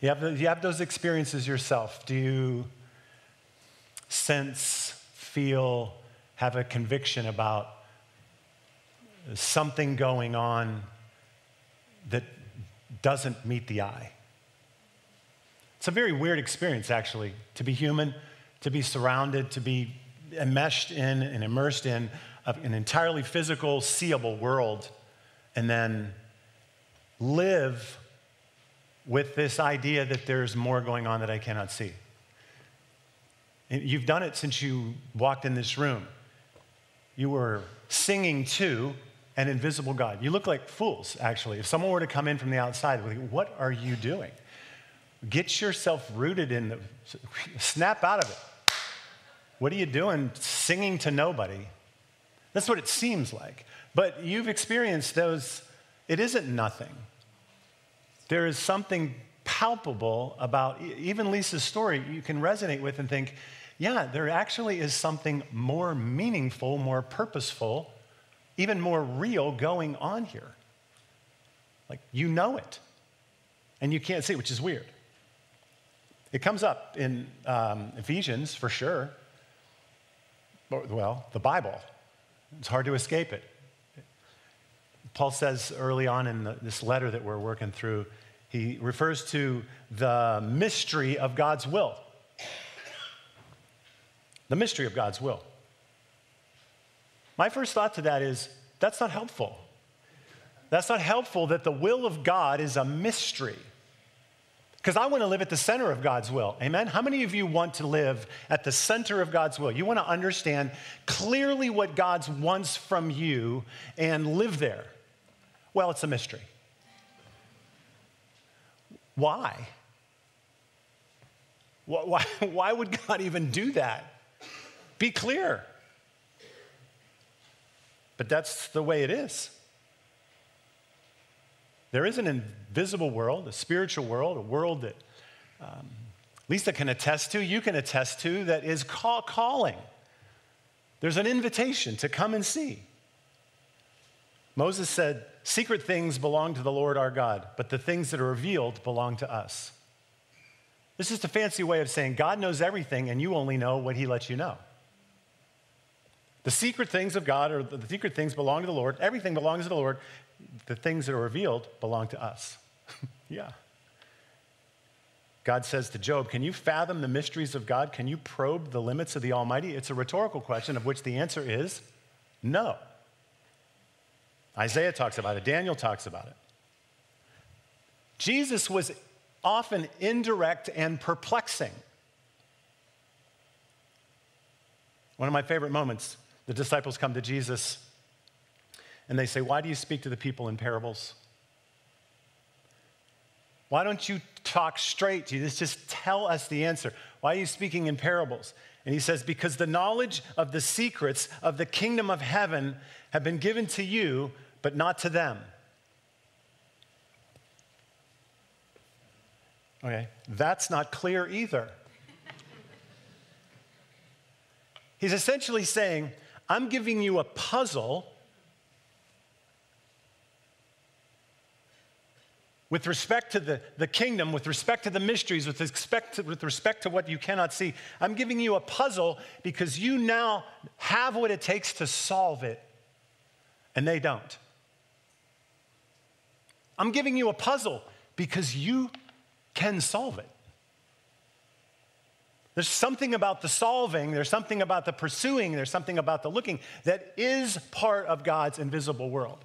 You have, you have those experiences yourself. Do you sense, feel, have a conviction about something going on that doesn't meet the eye? It's a very weird experience, actually, to be human, to be surrounded, to be enmeshed in and immersed in an entirely physical, seeable world, and then live with this idea that there's more going on that I cannot see. You've done it since you walked in this room. You were singing to an invisible God. You look like fools, actually. If someone were to come in from the outside, what are you doing? Get yourself rooted in the, snap out of it. What are you doing singing to nobody? That's what it seems like. But you've experienced those, it isn't nothing. There is something palpable about even Lisa's story you can resonate with and think, yeah, there actually is something more meaningful, more purposeful, even more real going on here. Like you know it, and you can't see it, which is weird. It comes up in um, Ephesians for sure. Well, the Bible. It's hard to escape it. Paul says early on in the, this letter that we're working through, he refers to the mystery of God's will. The mystery of God's will. My first thought to that is that's not helpful. That's not helpful that the will of God is a mystery. Because I want to live at the center of God's will. Amen? How many of you want to live at the center of God's will? You want to understand clearly what God wants from you and live there. Well, it's a mystery. Why? Why, why would God even do that? Be clear. But that's the way it is. There is an invisible world, a spiritual world, a world that um, Lisa can attest to, you can attest to, that is call, calling. There's an invitation to come and see. Moses said, Secret things belong to the Lord our God, but the things that are revealed belong to us. This is a fancy way of saying God knows everything and you only know what he lets you know. The secret things of God, or the secret things belong to the Lord. Everything belongs to the Lord the things that are revealed belong to us. yeah. God says to Job, Can you fathom the mysteries of God? Can you probe the limits of the Almighty? It's a rhetorical question of which the answer is no. Isaiah talks about it, Daniel talks about it. Jesus was often indirect and perplexing. One of my favorite moments, the disciples come to Jesus and they say, Why do you speak to the people in parables? Why don't you talk straight to you? Just tell us the answer. Why are you speaking in parables? And he says, Because the knowledge of the secrets of the kingdom of heaven have been given to you, but not to them. Okay, that's not clear either. He's essentially saying, I'm giving you a puzzle with respect to the, the kingdom, with respect to the mysteries, with respect, to, with respect to what you cannot see. I'm giving you a puzzle because you now have what it takes to solve it, and they don't. I'm giving you a puzzle because you can solve it. There's something about the solving, there's something about the pursuing, there's something about the looking that is part of God's invisible world.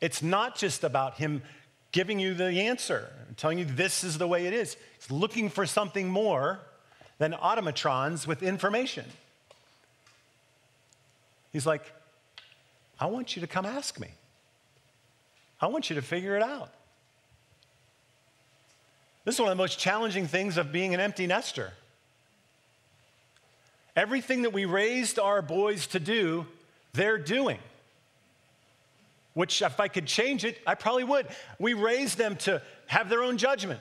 It's not just about Him giving you the answer, telling you this is the way it is. It's looking for something more than automatrons with information. He's like, I want you to come ask me. I want you to figure it out. This is one of the most challenging things of being an empty nester. Everything that we raised our boys to do, they're doing which if I could change it, I probably would. We raised them to have their own judgment,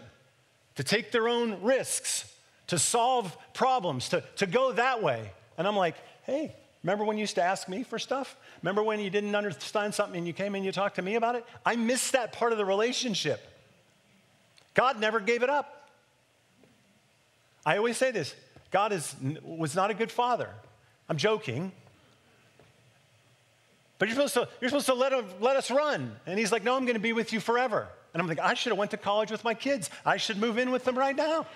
to take their own risks, to solve problems, to, to go that way. And I'm like, hey, remember when you used to ask me for stuff? Remember when you didn't understand something and you came and you talked to me about it? I miss that part of the relationship. God never gave it up. I always say this God is, was not a good father. I'm joking. But you're supposed to, you're supposed to let, him, let us run. And he's like, No, I'm going to be with you forever. And I'm like, I should have went to college with my kids. I should move in with them right now.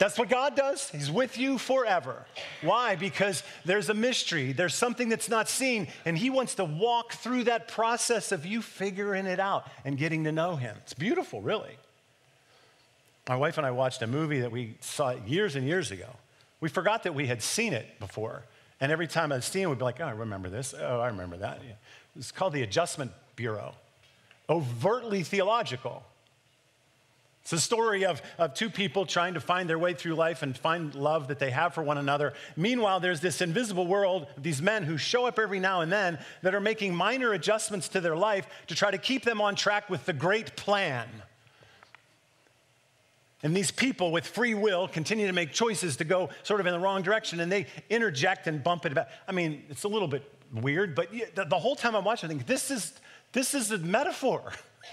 That's what God does. He's with you forever. Why? Because there's a mystery, there's something that's not seen, and He wants to walk through that process of you figuring it out and getting to know Him. It's beautiful, really. My wife and I watched a movie that we saw years and years ago. We forgot that we had seen it before. And every time I'd seen it, we'd be like, oh, I remember this. Oh, I remember that. It's called The Adjustment Bureau. Overtly theological. It's a story of, of two people trying to find their way through life and find love that they have for one another. Meanwhile, there's this invisible world, of these men who show up every now and then that are making minor adjustments to their life to try to keep them on track with the great plan. And these people with free will continue to make choices to go sort of in the wrong direction and they interject and bump it back. I mean, it's a little bit weird, but the whole time I'm watching, I think this is, this is a metaphor.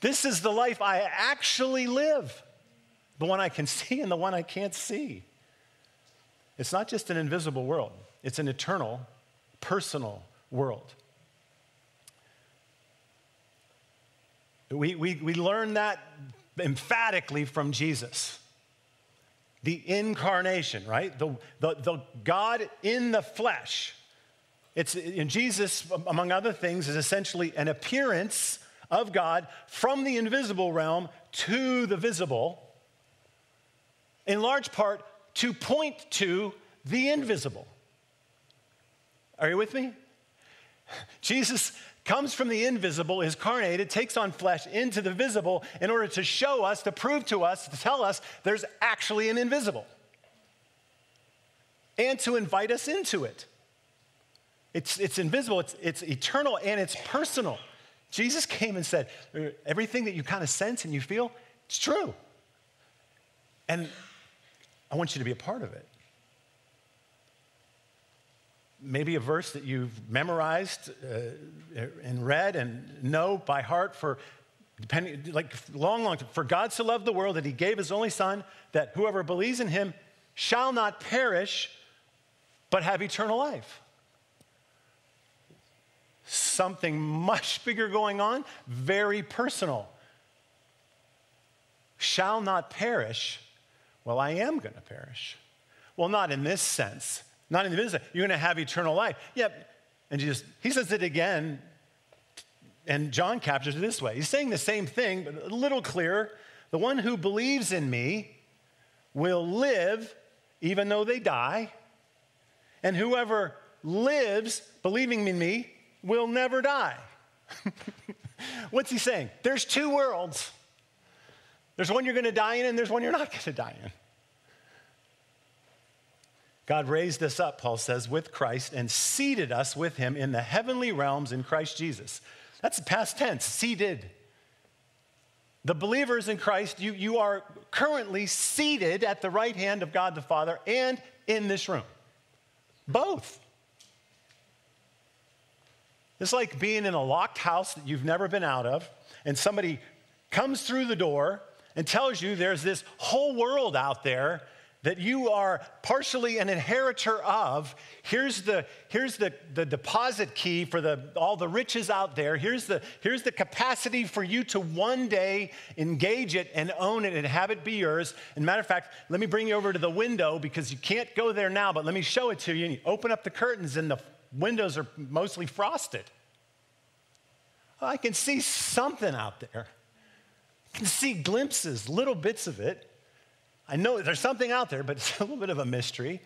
This is the life I actually live, the one I can see and the one I can't see. It's not just an invisible world, it's an eternal, personal world. We, we, we learn that emphatically from Jesus. The incarnation, right? The, the, the God in the flesh. It's in Jesus, among other things, is essentially an appearance of God from the invisible realm to the visible, in large part to point to the invisible. Are you with me? Jesus comes from the invisible, is carnated, takes on flesh into the visible in order to show us, to prove to us, to tell us there's actually an invisible, and to invite us into it. It's, it's invisible, it's, it's eternal, and it's personal. Jesus came and said, everything that you kind of sense and you feel, it's true. And I want you to be a part of it. Maybe a verse that you've memorized uh, and read and know by heart for depending like long long time. for god so loved the world that he gave his only son that whoever believes in him shall not perish but have eternal life something much bigger going on, very personal. Shall not perish. Well, I am going to perish. Well, not in this sense. Not in the business. You're going to have eternal life. Yep. And Jesus, he says it again, and John captures it this way. He's saying the same thing, but a little clearer. The one who believes in me will live even though they die. And whoever lives believing in me will never die. What's he saying? There's two worlds. There's one you're going to die in, and there's one you're not going to die in. God raised us up, Paul says, with Christ and seated us with him in the heavenly realms in Christ Jesus. That's the past tense, seated. The believers in Christ, you, you are currently seated at the right hand of God the Father and in this room. Both. It's like being in a locked house that you've never been out of, and somebody comes through the door and tells you there's this whole world out there that you are partially an inheritor of. Here's the, here's the, the deposit key for the, all the riches out there. Here's the, here's the capacity for you to one day engage it and own it and have it be yours. And matter of fact, let me bring you over to the window because you can't go there now, but let me show it to you. And you open up the curtains and the windows are mostly frosted. I can see something out there. I can see glimpses, little bits of it. I know there's something out there, but it's a little bit of a mystery.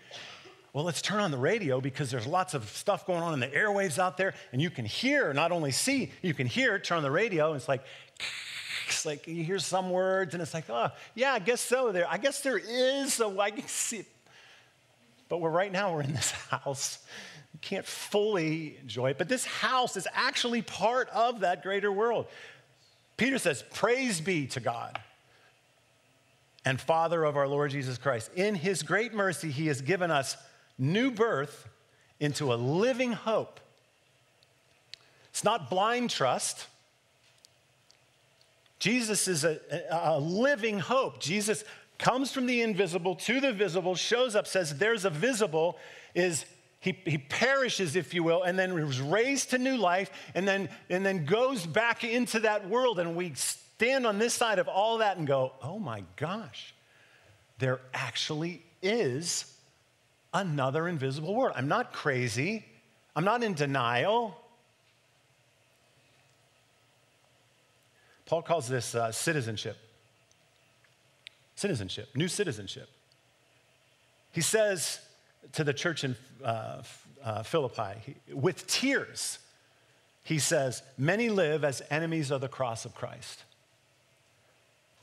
Well, let's turn on the radio because there's lots of stuff going on in the airwaves out there, and you can hear, not only see, you can hear, turn on the radio, and it's like, it's like you hear some words, and it's like, oh, yeah, I guess so. There, I guess there is, so I can see. But we're right now, we're in this house can't fully enjoy it, but this house is actually part of that greater world. Peter says, Praise be to God and Father of our Lord Jesus Christ. In his great mercy, he has given us new birth into a living hope. It's not blind trust. Jesus is a, a living hope. Jesus comes from the invisible to the visible, shows up, says there's a visible, is he, he perishes, if you will, and then is raised to new life, and then, and then goes back into that world. And we stand on this side of all that and go, oh my gosh, there actually is another invisible world. I'm not crazy, I'm not in denial. Paul calls this uh, citizenship. Citizenship, new citizenship. He says to the church in uh, uh, Philippi, with tears, he says, Many live as enemies of the cross of Christ.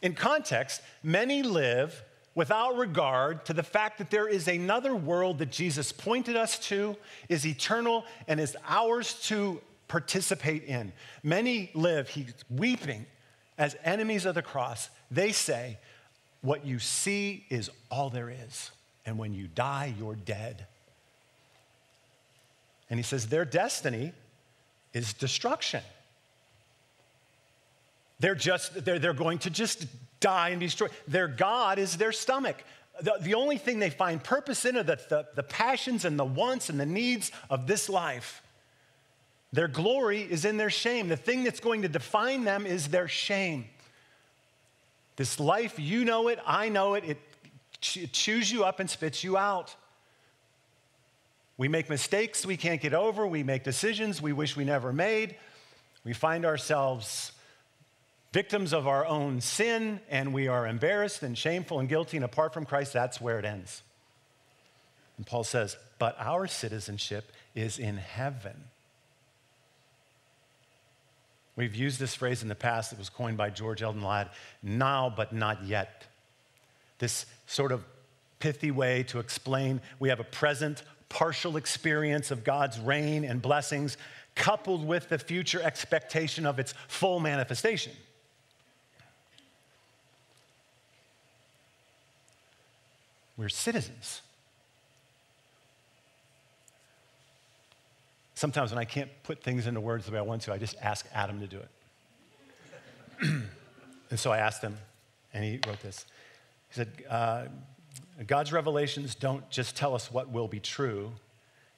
In context, many live without regard to the fact that there is another world that Jesus pointed us to, is eternal, and is ours to participate in. Many live, he's weeping, as enemies of the cross. They say, What you see is all there is. And when you die, you're dead. And he says, Their destiny is destruction. They're just, they're, they're going to just die and destroy. Their God is their stomach. The, the only thing they find purpose in are the, the, the passions and the wants and the needs of this life. Their glory is in their shame. The thing that's going to define them is their shame. This life, you know it, I know it, it chews you up and spits you out. We make mistakes we can't get over, we make decisions we wish we never made. We find ourselves victims of our own sin, and we are embarrassed and shameful and guilty, and apart from Christ, that's where it ends. And Paul says, But our citizenship is in heaven. We've used this phrase in the past. It was coined by George Eldon Ladd now, but not yet. This sort of pithy way to explain we have a present, partial experience of God's reign and blessings, coupled with the future expectation of its full manifestation. We're citizens. Sometimes when I can't put things into words the way I want to, I just ask Adam to do it. and so I asked him, and he wrote this. He said, uh, God's revelations don't just tell us what will be true.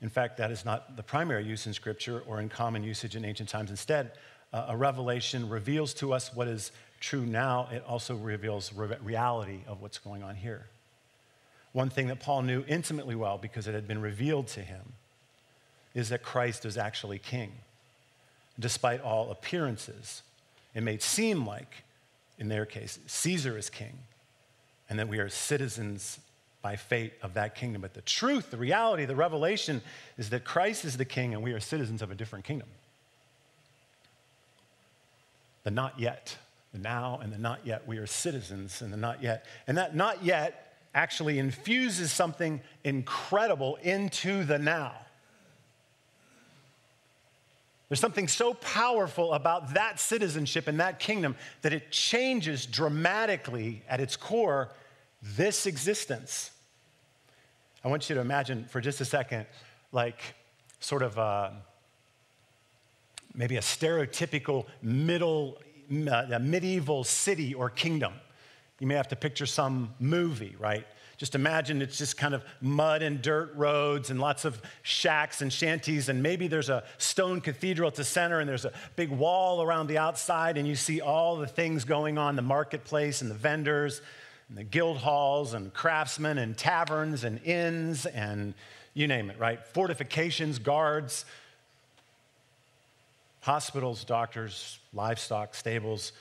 In fact, that is not the primary use in Scripture or in common usage in ancient times. Instead, uh, a revelation reveals to us what is true now, it also reveals re- reality of what's going on here. One thing that Paul knew intimately well because it had been revealed to him is that Christ is actually king. Despite all appearances, it may seem like, in their case, Caesar is king, and that we are citizens by fate of that kingdom. But the truth, the reality, the revelation is that Christ is the king and we are citizens of a different kingdom. The not yet, the now and the not yet. We are citizens and the not yet. And that not yet actually infuses something incredible into the now. There's something so powerful about that citizenship and that kingdom that it changes dramatically at its core this existence. I want you to imagine for just a second, like sort of a, uh, maybe a stereotypical middle, uh, medieval city or kingdom. You may have to picture some movie, right? Just imagine it's just kind of mud and dirt roads and lots of shacks and shanties, and maybe there's a stone cathedral at the center, and there's a big wall around the outside, and you see all the things going on the marketplace and the vendors and the guild halls and craftsmen and taverns and inns and you name it, right? Fortifications, guards, hospitals, doctors, livestock, stables,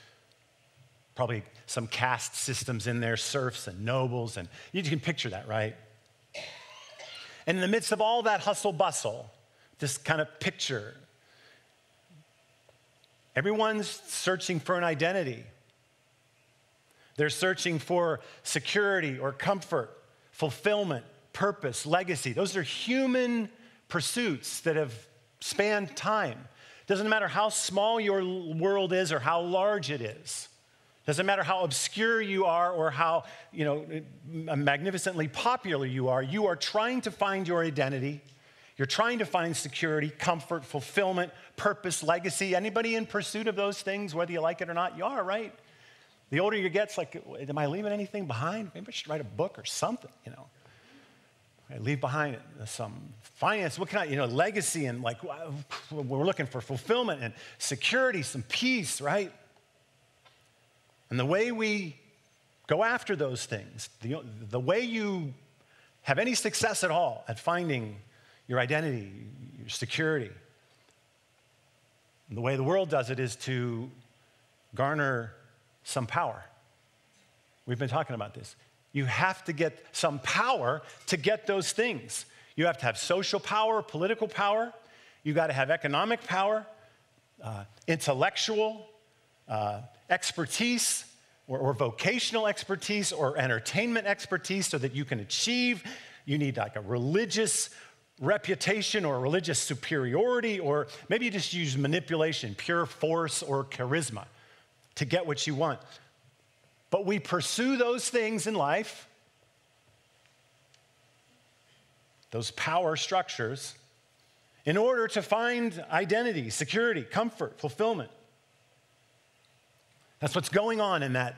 probably some caste systems in there, serfs and nobles, and you can picture that, right? And in the midst of all that hustle bustle, this kind of picture, everyone's searching for an identity. They're searching for security or comfort, fulfillment, purpose, legacy. Those are human pursuits that have spanned time. Doesn't matter how small your world is or how large it is. Doesn't matter how obscure you are or how you know, magnificently popular you are, you are trying to find your identity. You're trying to find security, comfort, fulfillment, purpose, legacy. Anybody in pursuit of those things, whether you like it or not, you are, right? The older you get, it's like, am I leaving anything behind? Maybe I should write a book or something, you know. I leave behind uh, some finance, what kind of, you know, legacy and like, we're looking for fulfillment and security, some peace, right? And the way we go after those things, the, the way you have any success at all at finding your identity, your security, the way the world does it is to garner some power. We've been talking about this. You have to get some power to get those things. You have to have social power, political power. You got to have economic power, uh, intellectual uh, expertise, or, or vocational expertise, or entertainment expertise, so that you can achieve. You need like a religious reputation or religious superiority, or maybe you just use manipulation, pure force, or charisma to get what you want. But we pursue those things in life, those power structures, in order to find identity, security, comfort, fulfillment. That's what's going on in that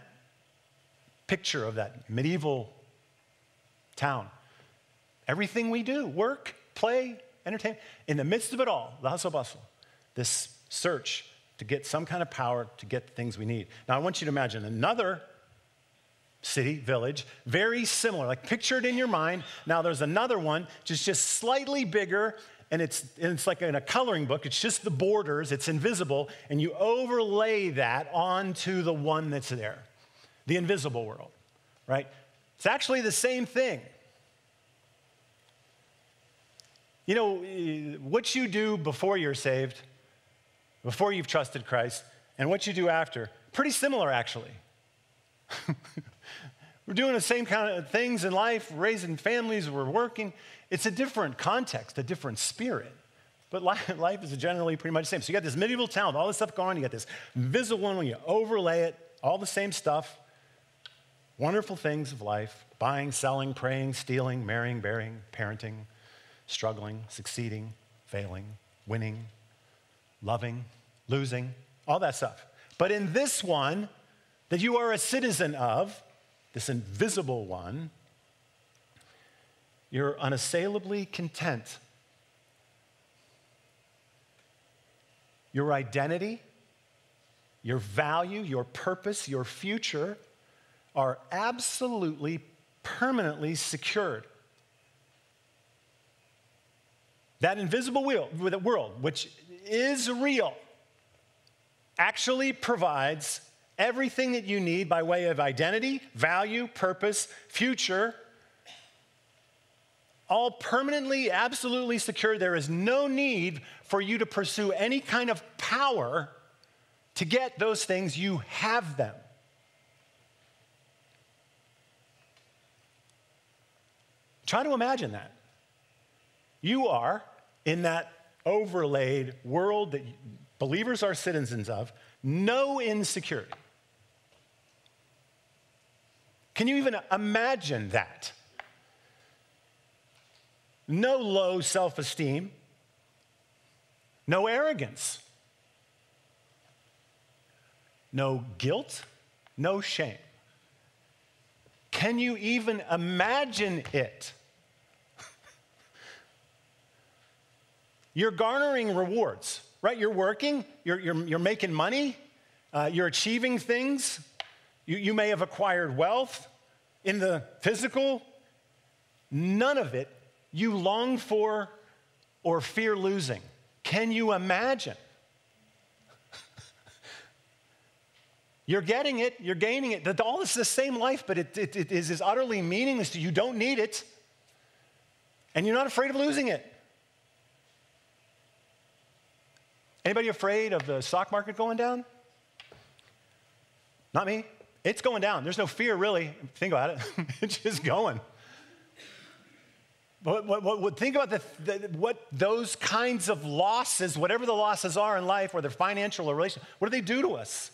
picture of that medieval town. Everything we do, work, play, entertain, in the midst of it all, the hustle bustle, this search to get some kind of power to get the things we need. Now, I want you to imagine another city, village, very similar. Like picture it in your mind. Now, there's another one, just, just slightly bigger, and it's, and it's like in a coloring book. It's just the borders, it's invisible, and you overlay that onto the one that's there, the invisible world, right? It's actually the same thing. You know, eh, what you do before you're saved, before you've trusted Christ, and what you do after, pretty similar actually. we're doing the same kind of things in life, raising families, we're working. It's a different context, a different spirit. But life is generally pretty much the same. So you got this medieval town with all this stuff going on. You got this visible one when you overlay it, all the same stuff. Wonderful things of life buying, selling, praying, stealing, marrying, bearing, parenting, struggling, succeeding, failing, winning, loving, losing, all that stuff. But in this one that you are a citizen of, this invisible one, you're unassailably content. Your identity, your value, your purpose, your future are absolutely permanently secured. That invisible world, which is real, actually provides everything that you need by way of identity, value, purpose, future, all permanently, absolutely secure. There is no need for you to pursue any kind of power to get those things. You have them. Try to imagine that. You are in that overlaid world that believers are citizens of, no insecurity. Can you even imagine that? No low self esteem, no arrogance, no guilt, no shame. Can you even imagine it? You're garnering rewards, right? You're working, you're, you're, you're making money, uh, you're achieving things. You, you may have acquired wealth in the physical. None of it you long for or fear losing. Can you imagine? You're getting it, you're gaining it. All is the same life, but it, it, it is utterly meaningless to you. You don't need it, and you're not afraid of losing it. Anybody afraid of the stock market going down? Not me. It's going down. There's no fear, really. Think about it. it's just going. But what, what, think about the, the, what those kinds of losses, whatever the losses are in life, whether financial or relational, what do they do to us?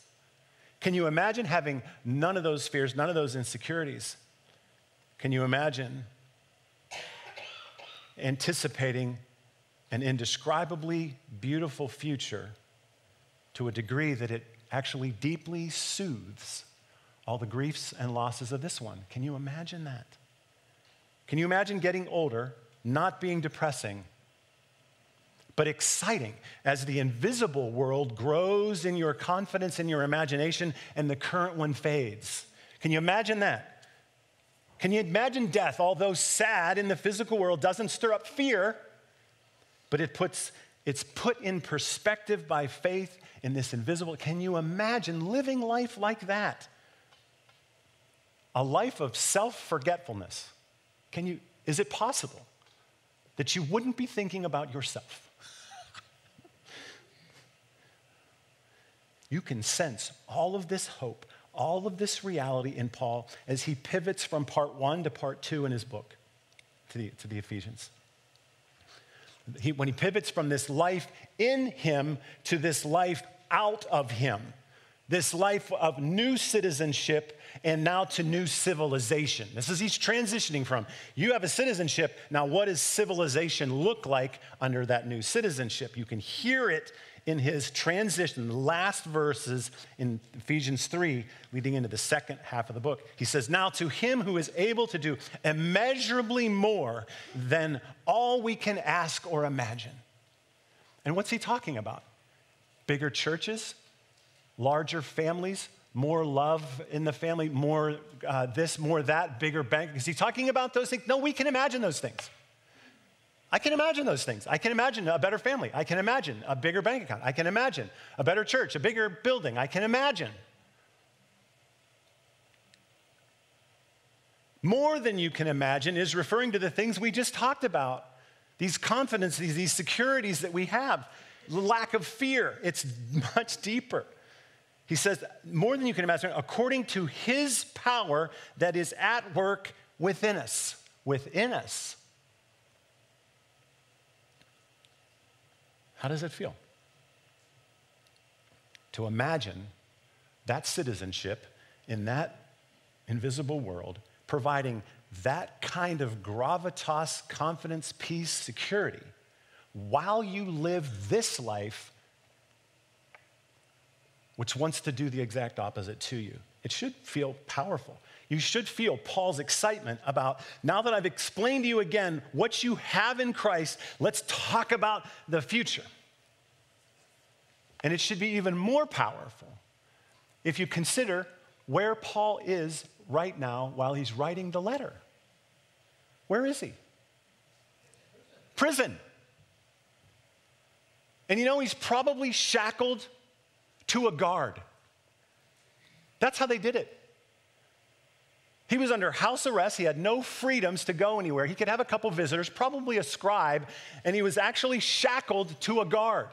Can you imagine having none of those fears, none of those insecurities? Can you imagine anticipating an indescribably beautiful future to a degree that it actually deeply soothes all the griefs and losses of this one. Can you imagine that? Can you imagine getting older, not being depressing, but exciting as the invisible world grows in your confidence and your imagination and the current one fades? Can you imagine that? Can you imagine death, although sad in the physical world, doesn't stir up fear, but it puts it's put in perspective by faith in this invisible. Can you imagine living life like that? A life of self-forgetfulness. Can you is it possible that you wouldn't be thinking about yourself? you can sense all of this hope all of this reality in Paul as he pivots from part one to part two in his book to the, to the Ephesians. He, when he pivots from this life in him to this life out of him, this life of new citizenship and now to new civilization. This is he's transitioning from. You have a citizenship. Now, what does civilization look like under that new citizenship? You can hear it in his transition, the last verses in Ephesians 3, leading into the second half of the book. He says, Now to him who is able to do immeasurably more than all we can ask or imagine. And what's he talking about? Bigger churches, larger families, more love in the family, more uh, this, more that, bigger bank. Is he talking about those things? No, we can imagine those things. I can imagine those things. I can imagine a better family. I can imagine a bigger bank account. I can imagine a better church, a bigger building. I can imagine. More than you can imagine is referring to the things we just talked about these confidences, these securities that we have, lack of fear. It's much deeper. He says, more than you can imagine, according to his power that is at work within us. Within us. How does it feel? To imagine that citizenship in that invisible world providing that kind of gravitas, confidence, peace, security while you live this life, which wants to do the exact opposite to you. It should feel powerful. You should feel Paul's excitement about now that I've explained to you again what you have in Christ, let's talk about the future. And it should be even more powerful if you consider where Paul is right now while he's writing the letter. Where is he? Prison. And you know, he's probably shackled to a guard. That's how they did it. He was under house arrest. He had no freedoms to go anywhere. He could have a couple visitors, probably a scribe, and he was actually shackled to a guard.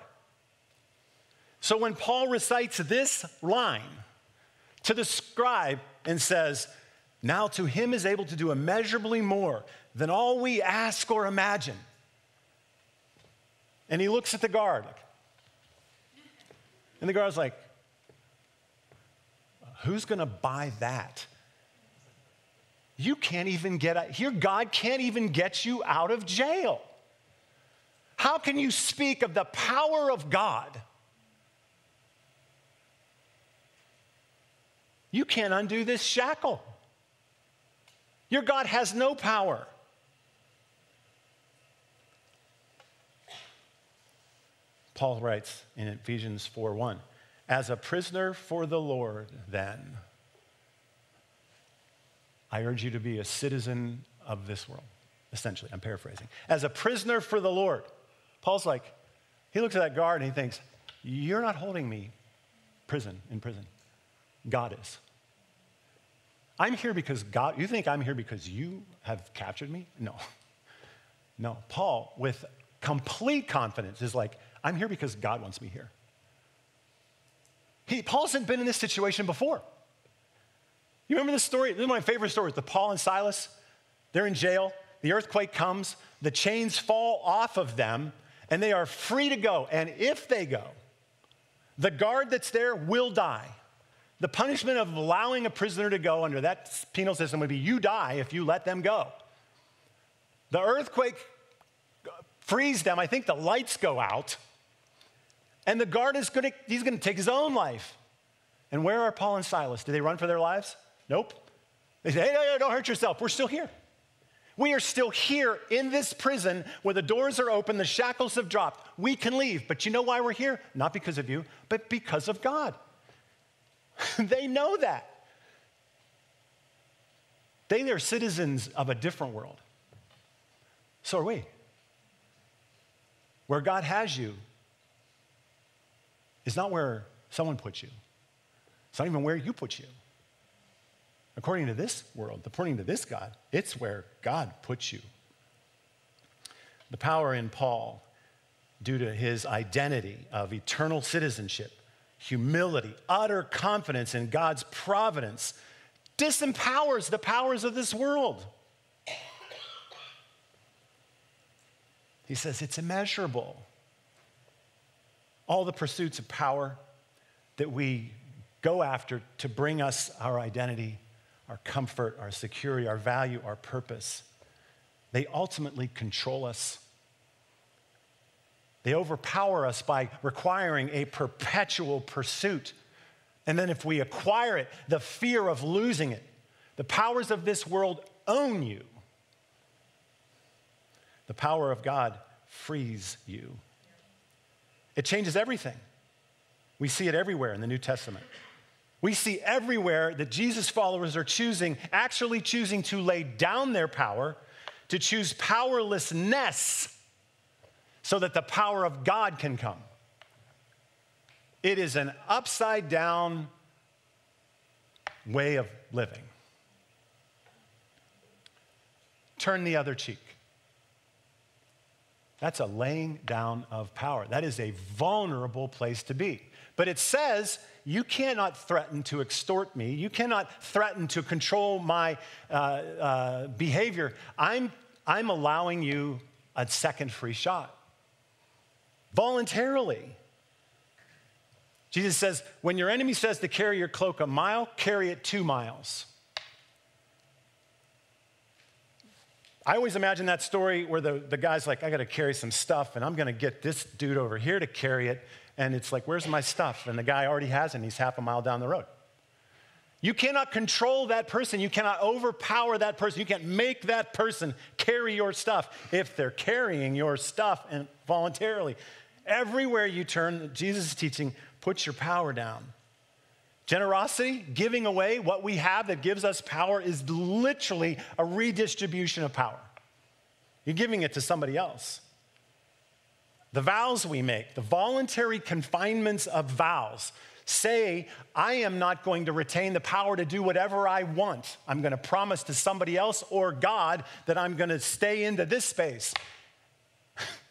So when Paul recites this line to the scribe and says, Now to him is able to do immeasurably more than all we ask or imagine. And he looks at the guard. And the guard's like, Who's gonna buy that? You can't even get out. Here, God can't even get you out of jail. How can you speak of the power of God? You can't undo this shackle. Your God has no power. Paul writes in Ephesians 4:1, as a prisoner for the Lord, then I urge you to be a citizen of this world. Essentially, I'm paraphrasing. As a prisoner for the Lord. Paul's like, he looks at that guard and he thinks, You're not holding me prison in prison. God is. I'm here because God, you think I'm here because you have captured me? No. No. Paul, with complete confidence, is like, I'm here because God wants me here. He, Paul hasn't been in this situation before. You remember this story? This is my favorite story. The Paul and Silas. They're in jail. The earthquake comes. The chains fall off of them, and they are free to go. And if they go, the guard that's there will die. The punishment of allowing a prisoner to go under that penal system would be you die if you let them go. The earthquake frees them. I think the lights go out. And the guard is going to, he's going to take his own life. And where are Paul and Silas? Do they run for their lives? Nope. They say, hey, no, no, don't hurt yourself. We're still here. We are still here in this prison where the doors are open, the shackles have dropped. We can leave. But you know why we're here? Not because of you, but because of God. they know that. They are citizens of a different world. So are we. Where God has you is not where someone puts you, it's not even where you put you. According to this world, according to this God, it's where God puts you. The power in Paul, due to his identity of eternal citizenship, humility, utter confidence in God's providence, disempowers the powers of this world. He says it's immeasurable. All the pursuits of power that we go after to bring us our identity, our comfort, our security, our value, our purpose, they ultimately control us. They overpower us by requiring a perpetual pursuit. And then, if we acquire it, the fear of losing it. The powers of this world own you. The power of God frees you. It changes everything. We see it everywhere in the New Testament. We see everywhere that Jesus followers are choosing, actually choosing to lay down their power, to choose powerlessness so that the power of God can come. It is an upside down way of living. Turn the other cheek. That's a laying down of power. That is a vulnerable place to be. But it says, you cannot threaten to extort me. You cannot threaten to control my uh, uh, behavior. I'm, I'm allowing you a second free shot voluntarily. Jesus says, when your enemy says to carry your cloak a mile, carry it two miles. I always imagine that story where the, the guy's like, I got to carry some stuff, and I'm going to get this dude over here to carry it. And it's like, where's my stuff? And the guy already has it, and he's half a mile down the road. You cannot control that person. You cannot overpower that person. You can't make that person carry your stuff if they're carrying your stuff and voluntarily. Everywhere you turn, Jesus is teaching, put your power down. Generosity, giving away what we have that gives us power, is literally a redistribution of power. You're giving it to somebody else. The vows we make, the voluntary confinements of vows, say, I am not going to retain the power to do whatever I want. I'm going to promise to somebody else or God that I'm going to stay into this space.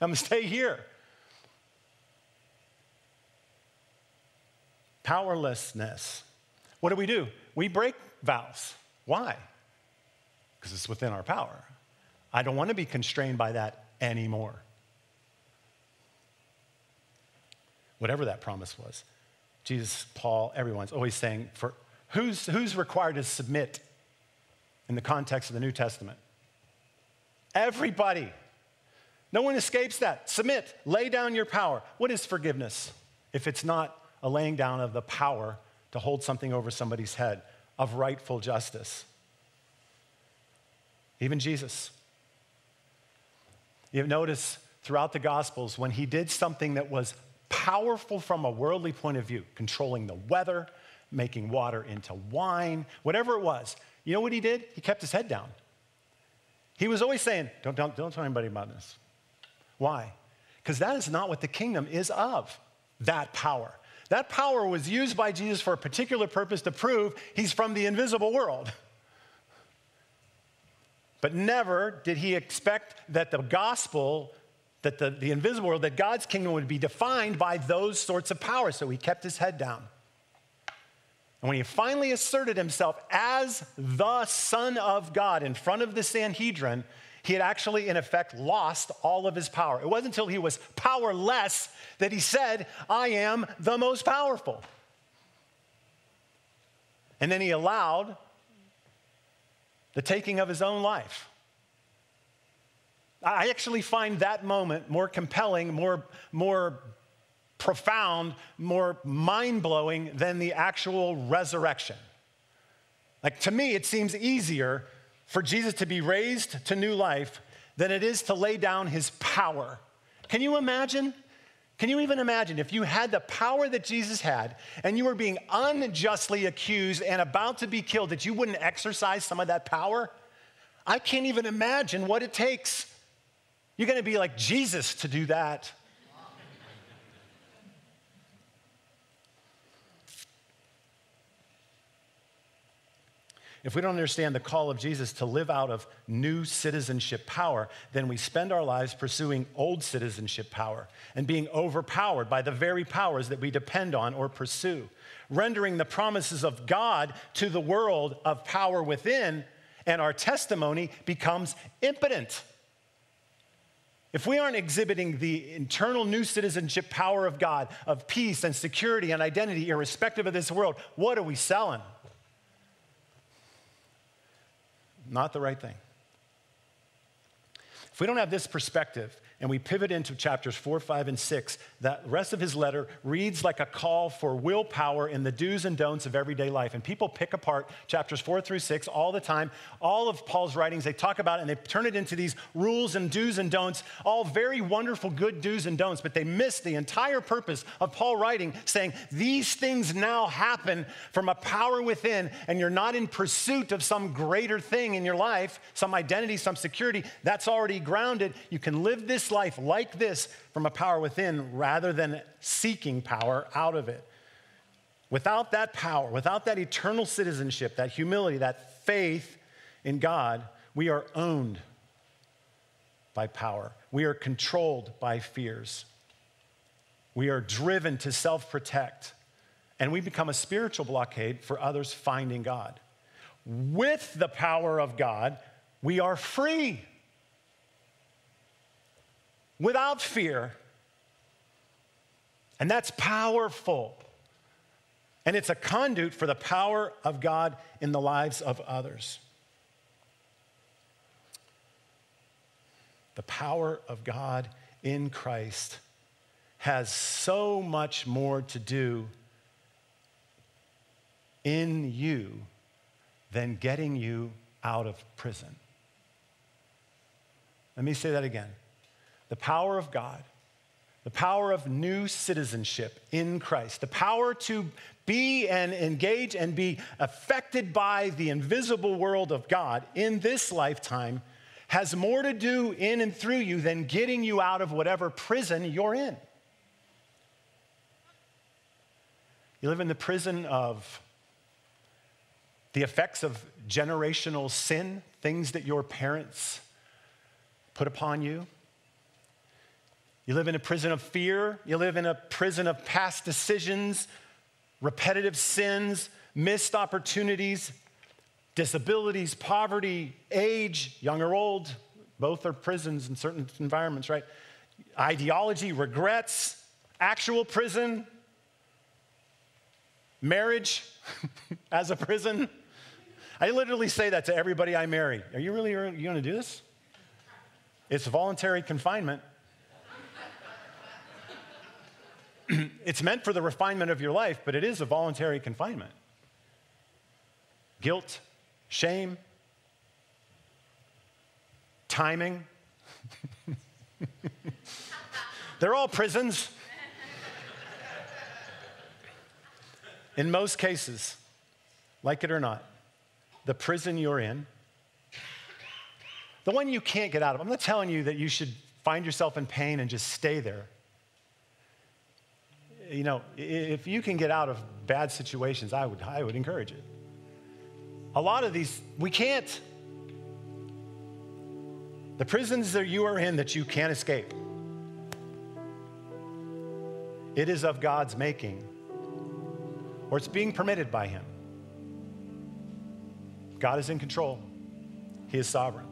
I'm going to stay here. Powerlessness. What do we do? We break vows. Why? Because it's within our power. I don't want to be constrained by that anymore. Whatever that promise was. Jesus, Paul, everyone's always saying, for who's, who's required to submit in the context of the New Testament? Everybody. No one escapes that. Submit, lay down your power. What is forgiveness if it's not a laying down of the power to hold something over somebody's head, of rightful justice. Even Jesus. You notice throughout the Gospels when he did something that was powerful from a worldly point of view, controlling the weather, making water into wine, whatever it was, you know what he did? He kept his head down. He was always saying, Don't, don't, don't tell anybody about this. Why? Because that is not what the kingdom is of, that power. That power was used by Jesus for a particular purpose to prove he's from the invisible world. But never did he expect that the gospel, that the, the invisible world, that God's kingdom would be defined by those sorts of powers. So he kept his head down. And when he finally asserted himself as the Son of God in front of the Sanhedrin, he had actually, in effect, lost all of his power. It wasn't until he was powerless that he said, I am the most powerful. And then he allowed the taking of his own life. I actually find that moment more compelling, more, more profound, more mind blowing than the actual resurrection. Like to me, it seems easier for Jesus to be raised to new life than it is to lay down his power. Can you imagine? Can you even imagine if you had the power that Jesus had and you were being unjustly accused and about to be killed, that you wouldn't exercise some of that power? I can't even imagine what it takes. You're gonna be like Jesus to do that. If we don't understand the call of Jesus to live out of new citizenship power, then we spend our lives pursuing old citizenship power and being overpowered by the very powers that we depend on or pursue, rendering the promises of God to the world of power within, and our testimony becomes impotent. If we aren't exhibiting the internal new citizenship power of God, of peace and security and identity, irrespective of this world, what are we selling? not the right thing. If we don't have this perspective, and we pivot into chapters four, five, and six, that rest of his letter reads like a call for willpower in the do's and don'ts of everyday life. And people pick apart chapters four through six all the time. All of Paul's writings, they talk about it and they turn it into these rules and do's and don'ts, all very wonderful, good do's and don'ts, but they miss the entire purpose of Paul writing, saying, These things now happen from a power within, and you're not in pursuit of some greater thing in your life, some identity, some security. That's already grounded. You can live this life like this from a power within rather than seeking power out of it. Without that power, without that eternal citizenship, that humility, that faith in God, we are owned by power. We are controlled by fears. We are driven to self protect. And we become a spiritual blockade for others finding God. With the power of God, we are free without fear. And that's powerful. And it's a conduit for the power of God in the lives of others. The power of God in Christ has so much more to do in you than getting you out of prison. Let me say that again the power of God, the power of new citizenship in Christ, the power to be and engage and be affected by the invisible world of God in this lifetime has more to do in and through you than getting you out of whatever prison you're in. You live in the prison of the effects of generational sin, things that your parents put upon you. You live in a prison of fear. You live in a prison of past decisions, repetitive sins, missed opportunities, disabilities, poverty, age, young or old. Both are prisons in certain environments, right? Ideology, regrets, actual prison, marriage as a prison. I literally say that to everybody I marry. Are you really are you going to do this? It's voluntary confinement. it's meant for the refinement of your life, but it is a voluntary confinement. Guilt, shame, timing. They're all prisons. In most cases, like it or not, the prison you're in, the one you can't get out of, I'm not telling you that you should find yourself in pain and just stay there you know, if you can get out of bad situations, I would, I would encourage it. A lot of these, we can't. The prisons that you are in that you can't escape, it is of God's making, or it's being permitted by Him. God is in control, He is sovereign.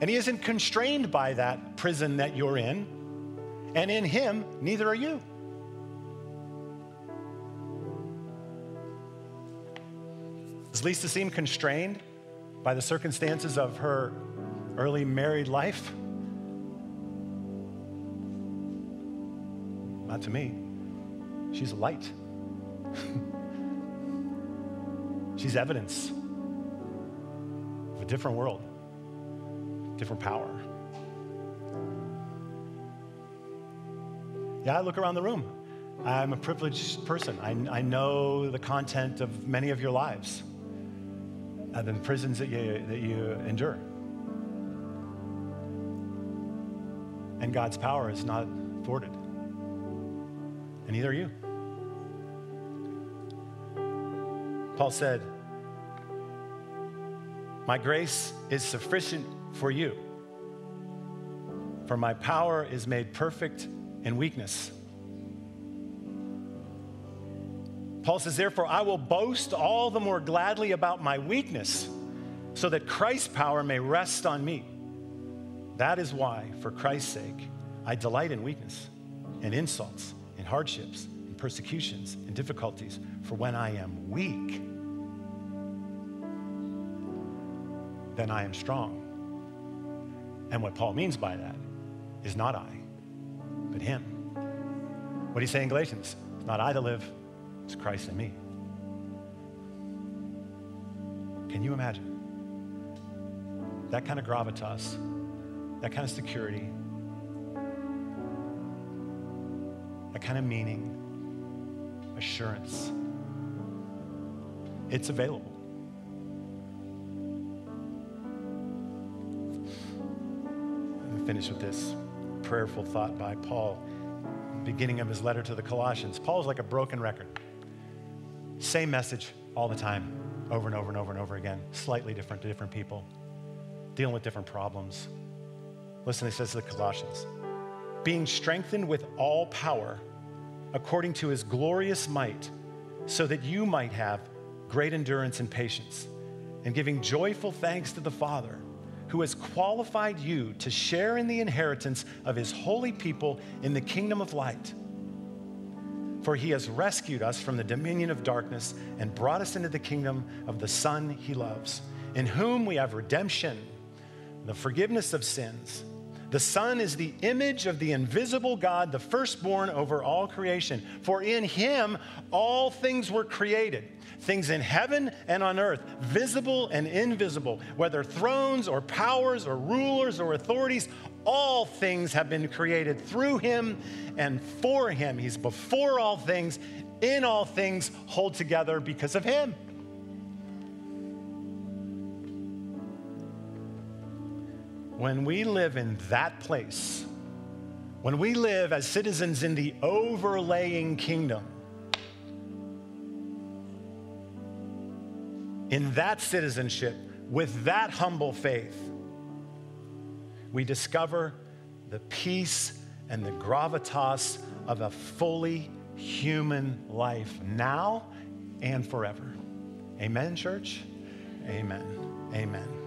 And He isn't constrained by that prison that you're in, and in Him, neither are you. Does Lisa seem constrained by the circumstances of her early married life? Not to me. She's light. She's evidence of a different world, different power. Yeah, I look around the room. I'm a privileged person. I, I know the content of many of your lives Uh, and the prisons that you, that you endure. And God's power is not thwarted. And neither are you. Paul said, My grace is sufficient for you, for my power is made perfect in weakness. Paul says, Therefore, I will boast all the more gladly about my weakness, so that Christ's power may rest on me. That is why, for Christ's sake, I delight in weakness and insults and hardships and persecutions and difficulties. For when I am weak, then I am strong. And what Paul means by that is not I, but him. What do you say in Galatians? It's not I that live, it's Christ in me. Can you imagine? That kind of gravitas, that kind of security, that kind of meaning, assurance. It's available. finish with this prayerful thought by Paul, beginning of his letter to the Colossians. Paul's like a broken record. Same message all the time, over and over and over and over again, slightly different to different people, dealing with different problems. Listen, he says to the Colossians being strengthened with all power according to his glorious might, so that you might have great endurance and patience, and giving joyful thanks to the Father who has qualified you to share in the inheritance of his holy people in the kingdom of light. For he has rescued us from the dominion of darkness and brought us into the kingdom of the Son he loves, in whom we have redemption, the forgiveness of sins. The Son is the image of the invisible God, the firstborn over all creation. For in him all things were created things in heaven and on earth, visible and invisible, whether thrones or powers or rulers or authorities, all things have been created through him and for him. He's before all things, in all things, hold together because of him. When we live in that place, when we live as citizens in the overlaying kingdom, in that citizenship, with that humble faith, we discover the peace and the gravitas of a fully human life now and forever. Amen, church? Amen. Amen.